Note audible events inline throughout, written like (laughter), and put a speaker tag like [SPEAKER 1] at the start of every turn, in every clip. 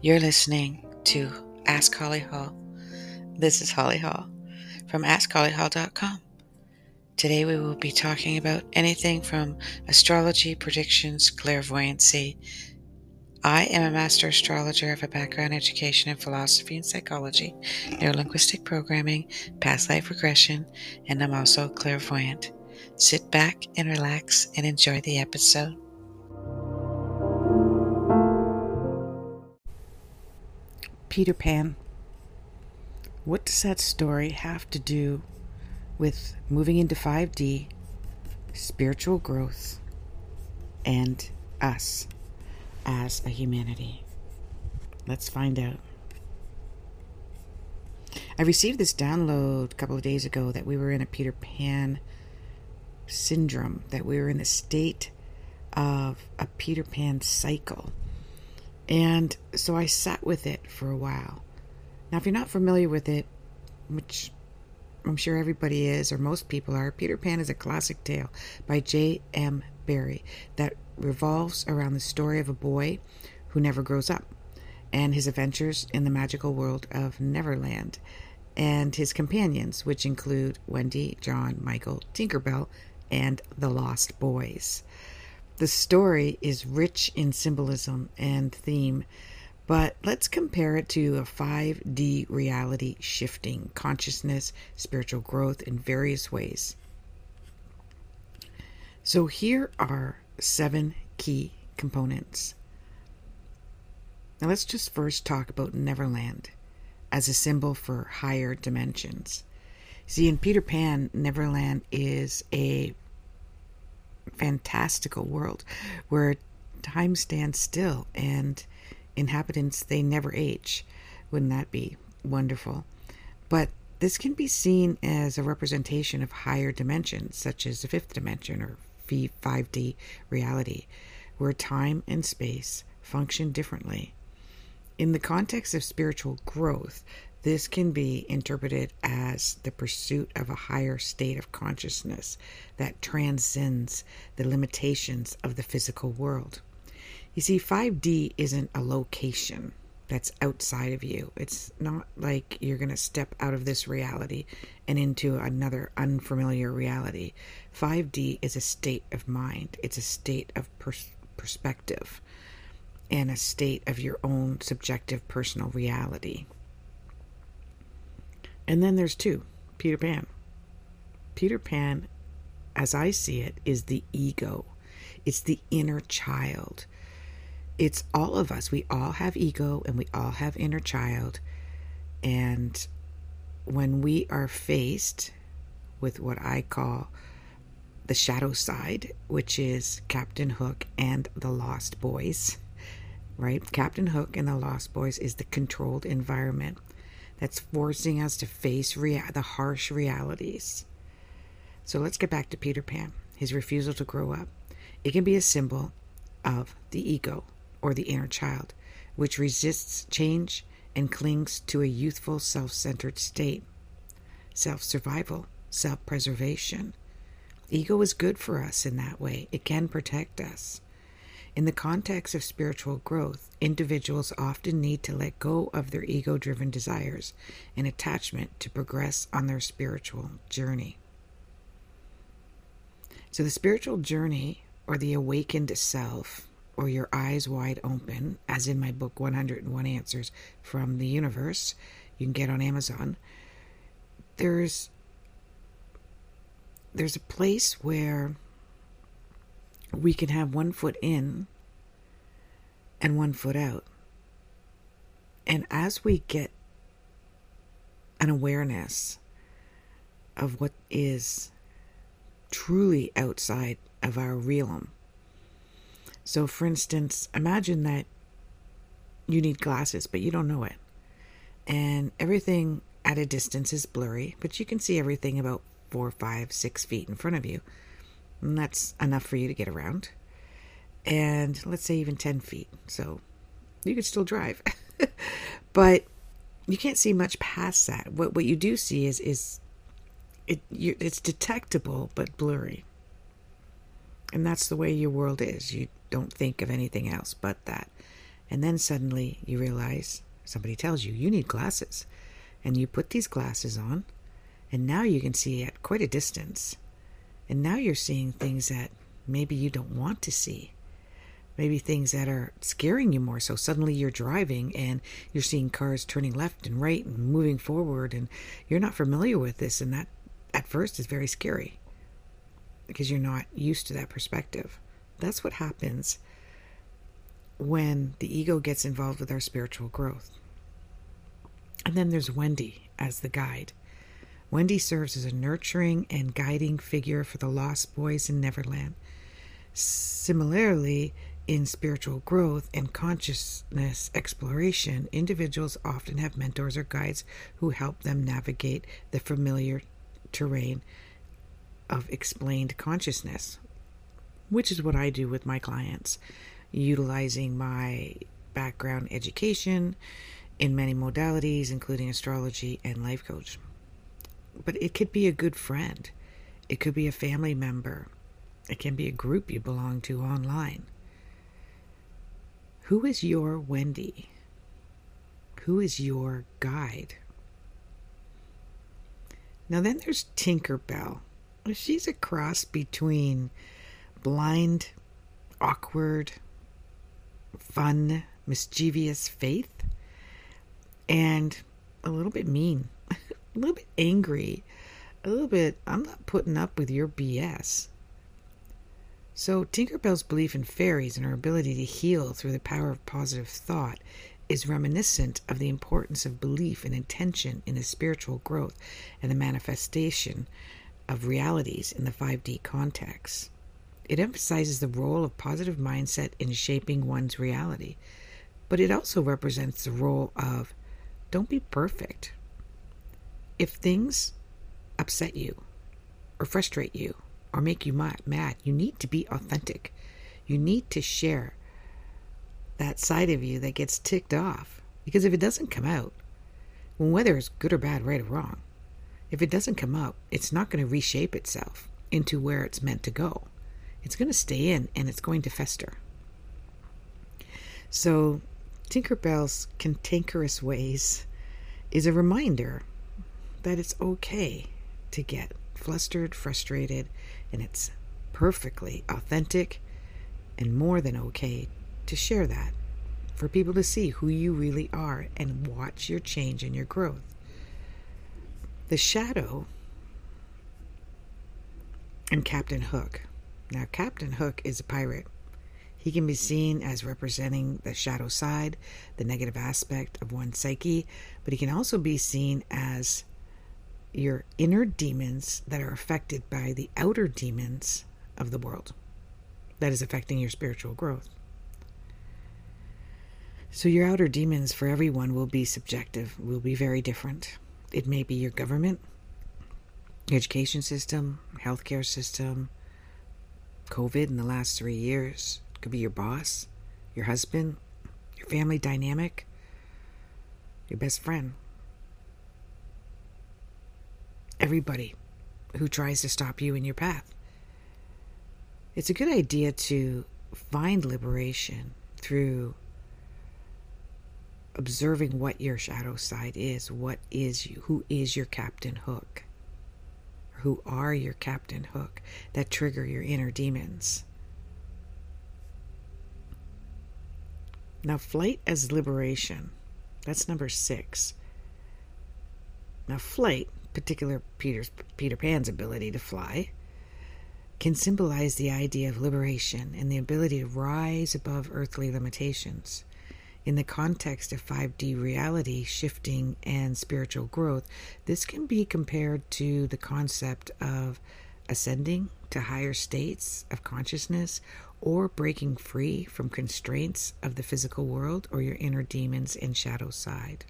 [SPEAKER 1] You're listening to Ask Holly Hall. This is Holly Hall from AskHollyHall.com. Today we will be talking about anything from astrology, predictions, clairvoyancy. I am a master astrologer of a background education in philosophy and psychology, neurolinguistic programming, past life regression, and I'm also clairvoyant. Sit back and relax and enjoy the episode. Peter Pan. What does that story have to do with moving into 5D, spiritual growth, and us as a humanity? Let's find out. I received this download a couple of days ago that we were in a Peter Pan syndrome, that we were in a state of a Peter Pan cycle. And so I sat with it for a while. Now, if you're not familiar with it, which I'm sure everybody is, or most people are, Peter Pan is a classic tale by J.M. Barrie that revolves around the story of a boy who never grows up and his adventures in the magical world of Neverland and his companions, which include Wendy, John, Michael, Tinkerbell, and the Lost Boys. The story is rich in symbolism and theme, but let's compare it to a 5D reality shifting consciousness, spiritual growth in various ways. So here are seven key components. Now let's just first talk about Neverland as a symbol for higher dimensions. See, in Peter Pan, Neverland is a fantastical world where time stands still and inhabitants they never age. Wouldn't that be wonderful? But this can be seen as a representation of higher dimensions, such as the fifth dimension or 5D reality, where time and space function differently. In the context of spiritual growth, this can be interpreted as the pursuit of a higher state of consciousness that transcends the limitations of the physical world. You see, 5D isn't a location that's outside of you. It's not like you're going to step out of this reality and into another unfamiliar reality. 5D is a state of mind, it's a state of pers- perspective and a state of your own subjective personal reality. And then there's two Peter Pan. Peter Pan, as I see it, is the ego, it's the inner child. It's all of us. We all have ego and we all have inner child. And when we are faced with what I call the shadow side, which is Captain Hook and the Lost Boys, right? Captain Hook and the Lost Boys is the controlled environment that's forcing us to face rea- the harsh realities. So let's get back to Peter Pan, his refusal to grow up. It can be a symbol of the ego or the inner child, which resists change and clings to a youthful, self centered state. Self survival, self preservation. Ego is good for us in that way, it can protect us. In the context of spiritual growth, individuals often need to let go of their ego driven desires and attachment to progress on their spiritual journey. So, the spiritual journey, or the awakened self, or your eyes wide open, as in my book 101 Answers from the Universe, you can get on Amazon. There's there's a place where we can have one foot in and one foot out. And as we get an awareness of what is truly outside of our realm. So, for instance, imagine that you need glasses, but you don't know it. And everything at a distance is blurry, but you can see everything about four, five, six feet in front of you. And that's enough for you to get around. And let's say even 10 feet. So you could still drive. (laughs) but you can't see much past that. What what you do see is is it you, it's detectable but blurry. And that's the way your world is. You don't think of anything else but that. And then suddenly you realize somebody tells you you need glasses. And you put these glasses on, and now you can see at quite a distance. And now you're seeing things that maybe you don't want to see. Maybe things that are scaring you more. So suddenly you're driving and you're seeing cars turning left and right and moving forward, and you're not familiar with this. And that at first is very scary because you're not used to that perspective. That's what happens when the ego gets involved with our spiritual growth. And then there's Wendy as the guide. Wendy serves as a nurturing and guiding figure for the lost boys in Neverland. Similarly, in spiritual growth and consciousness exploration, individuals often have mentors or guides who help them navigate the familiar terrain of explained consciousness, which is what I do with my clients, utilizing my background education in many modalities, including astrology and life coach. But it could be a good friend, it could be a family member, it can be a group you belong to online. Who is your Wendy? Who is your guide? Now, then there's Tinkerbell. She's a cross between blind, awkward, fun, mischievous faith and a little bit mean, a little bit angry, a little bit, I'm not putting up with your BS. So, Tinkerbell's belief in fairies and her ability to heal through the power of positive thought is reminiscent of the importance of belief and intention in a spiritual growth and the manifestation of realities in the 5D context. It emphasizes the role of positive mindset in shaping one's reality, but it also represents the role of don't be perfect. If things upset you, or frustrate you, or make you mad, you need to be authentic. You need to share that side of you that gets ticked off. Because if it doesn't come out, whether it's good or bad, right or wrong, if it doesn't come out, it's not going to reshape itself into where it's meant to go. It's going to stay in and it's going to fester. So, Tinkerbell's cantankerous ways is a reminder that it's okay to get flustered, frustrated, and it's perfectly authentic and more than okay to share that for people to see who you really are and watch your change and your growth. The shadow and Captain Hook. Now, Captain Hook is a pirate. He can be seen as representing the shadow side, the negative aspect of one's psyche, but he can also be seen as your inner demons that are affected by the outer demons of the world that is affecting your spiritual growth. So, your outer demons for everyone will be subjective, will be very different. It may be your government, education system, healthcare system, COVID in the last three years. It could be your boss, your husband, your family dynamic, your best friend. Everybody who tries to stop you in your path. It's a good idea to find liberation through observing what your shadow side is. What is you? Who is your Captain Hook? Who are your Captain Hook that trigger your inner demons? Now, flight as liberation. That's number six. Now, flight, particular Peter's, Peter Pan's ability to fly, can symbolize the idea of liberation and the ability to rise above earthly limitations in the context of 5D reality shifting and spiritual growth, this can be compared to the concept of ascending to higher states of consciousness or breaking free from constraints of the physical world or your inner demons and shadow side.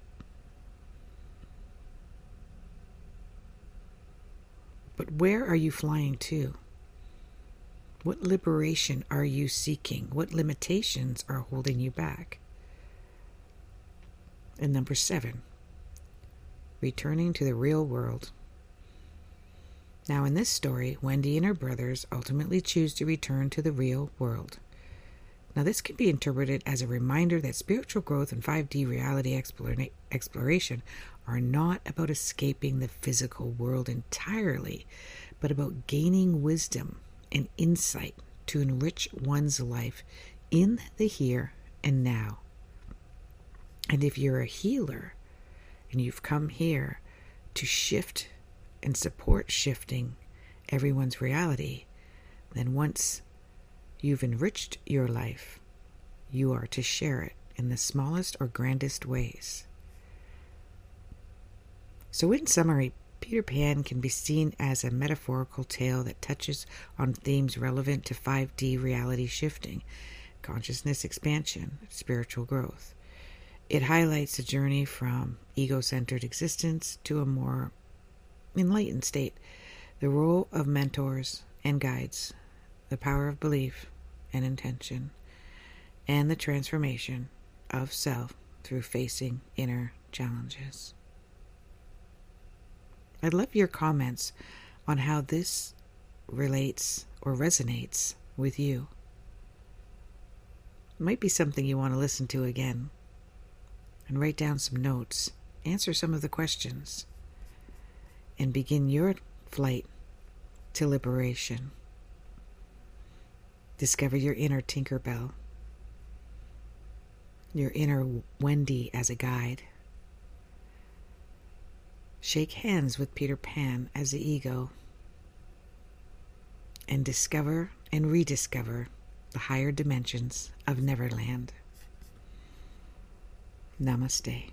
[SPEAKER 1] But where are you flying to? What liberation are you seeking? What limitations are holding you back? And number seven, returning to the real world. Now, in this story, Wendy and her brothers ultimately choose to return to the real world. Now, this can be interpreted as a reminder that spiritual growth and 5D reality exploration are not about escaping the physical world entirely, but about gaining wisdom and insight to enrich one's life in the here and now. And if you're a healer and you've come here to shift and support shifting everyone's reality, then once you've enriched your life, you are to share it in the smallest or grandest ways. So, in summary, Peter Pan can be seen as a metaphorical tale that touches on themes relevant to 5D reality shifting, consciousness expansion, spiritual growth. It highlights a journey from ego centered existence to a more enlightened state, the role of mentors and guides, the power of belief and intention, and the transformation of self through facing inner challenges. I'd love your comments on how this relates or resonates with you. It might be something you want to listen to again and write down some notes, answer some of the questions, and begin your flight to liberation. Discover your inner Tinkerbell, your inner Wendy as a guide. Shake hands with Peter Pan as the ego and discover and rediscover the higher dimensions of Neverland. Namaste.